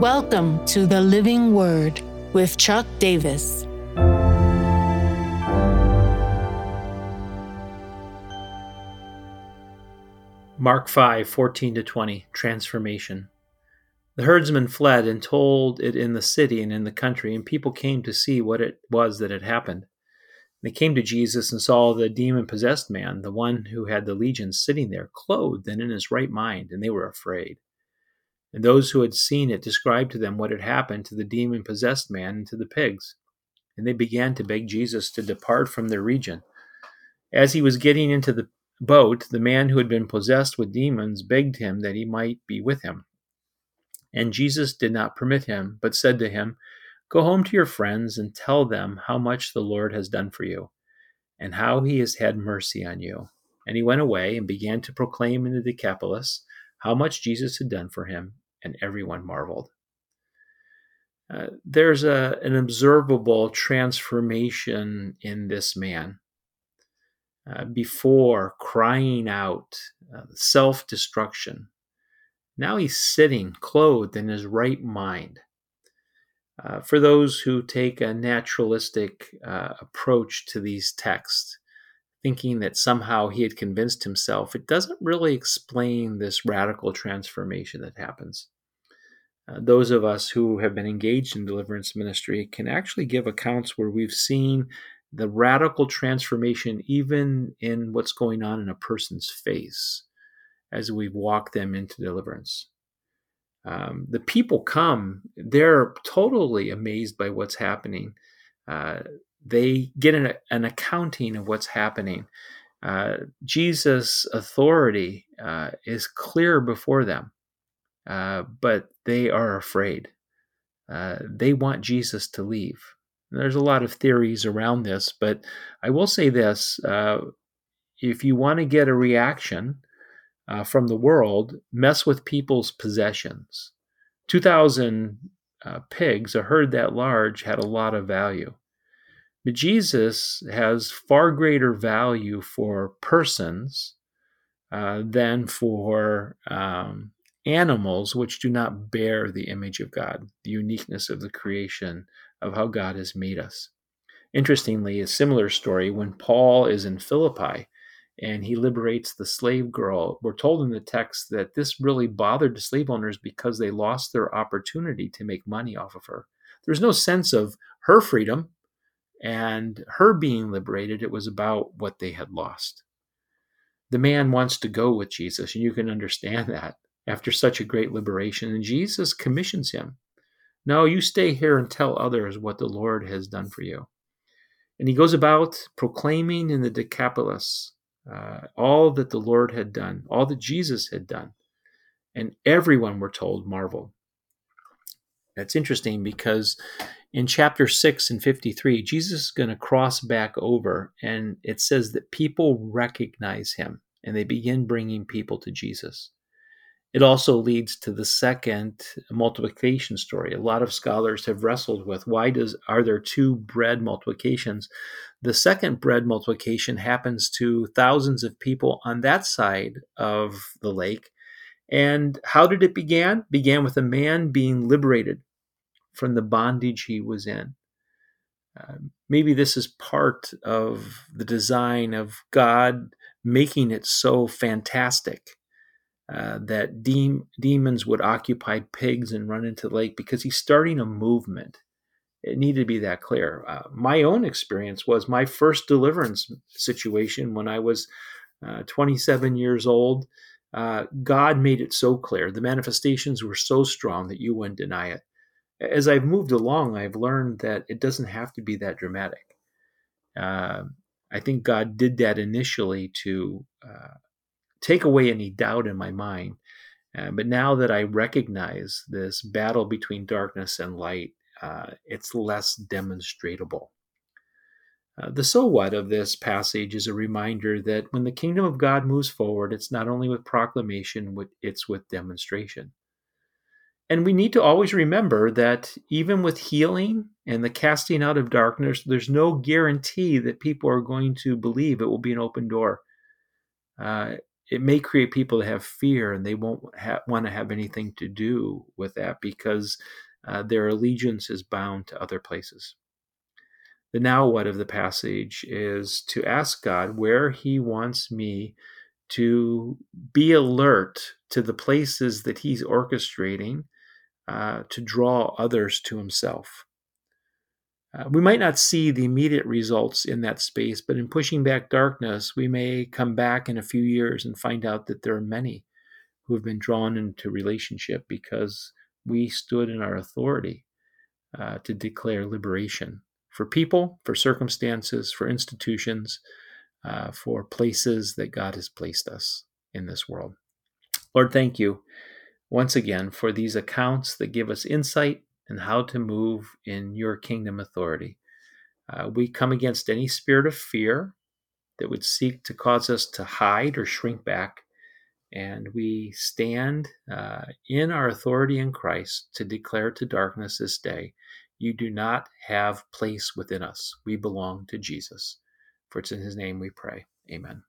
Welcome to the Living Word with Chuck Davis. Mark 5 14 to 20, Transformation. The herdsmen fled and told it in the city and in the country, and people came to see what it was that had happened. They came to Jesus and saw the demon possessed man, the one who had the legion, sitting there, clothed and in his right mind, and they were afraid. And those who had seen it described to them what had happened to the demon possessed man and to the pigs. And they began to beg Jesus to depart from their region. As he was getting into the boat, the man who had been possessed with demons begged him that he might be with him. And Jesus did not permit him, but said to him, Go home to your friends and tell them how much the Lord has done for you, and how he has had mercy on you. And he went away and began to proclaim in the Decapolis how much Jesus had done for him, and everyone marveled. Uh, there's a, an observable transformation in this man. Uh, before crying out uh, self destruction, now he's sitting clothed in his right mind. Uh, for those who take a naturalistic uh, approach to these texts, thinking that somehow he had convinced himself, it doesn't really explain this radical transformation that happens. Uh, those of us who have been engaged in deliverance ministry can actually give accounts where we've seen the radical transformation, even in what's going on in a person's face, as we walk them into deliverance. Um, the people come, they're totally amazed by what's happening. Uh, they get an, an, accounting of what's happening. Uh, Jesus' authority uh, is clear before them, uh, but they are afraid. Uh, they want Jesus to leave. There's a lot of theories around this, but I will say this uh, if you want to get a reaction uh, from the world, mess with people's possessions. 2,000 uh, pigs, a herd that large, had a lot of value. But Jesus has far greater value for persons uh, than for um, animals which do not bear the image of God, the uniqueness of the creation of how God has made us. Interestingly, a similar story when Paul is in Philippi and he liberates the slave girl. We're told in the text that this really bothered the slave owners because they lost their opportunity to make money off of her. There's no sense of her freedom and her being liberated. It was about what they had lost. The man wants to go with Jesus, and you can understand that after such a great liberation. And Jesus commissions him no, you stay here and tell others what the Lord has done for you. And he goes about proclaiming in the Decapolis uh, all that the Lord had done, all that Jesus had done. And everyone, we're told, marveled. That's interesting because in chapter 6 and 53, Jesus is going to cross back over, and it says that people recognize him and they begin bringing people to Jesus. It also leads to the second multiplication story. A lot of scholars have wrestled with why does are there two bread multiplications? The second bread multiplication happens to thousands of people on that side of the lake. And how did it begin? Began with a man being liberated from the bondage he was in. Uh, maybe this is part of the design of God making it so fantastic uh, that de- demons would occupy pigs and run into the lake because he's starting a movement. It needed to be that clear. Uh, my own experience was my first deliverance situation when I was uh, 27 years old. Uh, God made it so clear. The manifestations were so strong that you wouldn't deny it. As I've moved along, I've learned that it doesn't have to be that dramatic. Uh, I think God did that initially to take away any doubt in my mind. Uh, but now that I recognize this battle between darkness and light, uh, it's less demonstratable. Uh, the so what of this passage is a reminder that when the kingdom of God moves forward, it's not only with proclamation, it's with demonstration. And we need to always remember that even with healing and the casting out of darkness, there's no guarantee that people are going to believe it will be an open door. Uh, it may create people to have fear and they won't ha- want to have anything to do with that because uh, their allegiance is bound to other places. The now what of the passage is to ask God where He wants me to be alert to the places that He's orchestrating uh, to draw others to Himself. Uh, we might not see the immediate results in that space, but in pushing back darkness, we may come back in a few years and find out that there are many who have been drawn into relationship because we stood in our authority uh, to declare liberation for people, for circumstances, for institutions, uh, for places that God has placed us in this world. Lord, thank you once again for these accounts that give us insight and how to move in your kingdom authority. Uh, we come against any spirit of fear that would seek to cause us to hide or shrink back. And we stand uh, in our authority in Christ to declare to darkness this day, you do not have place within us. We belong to Jesus. For it's in his name we pray. Amen.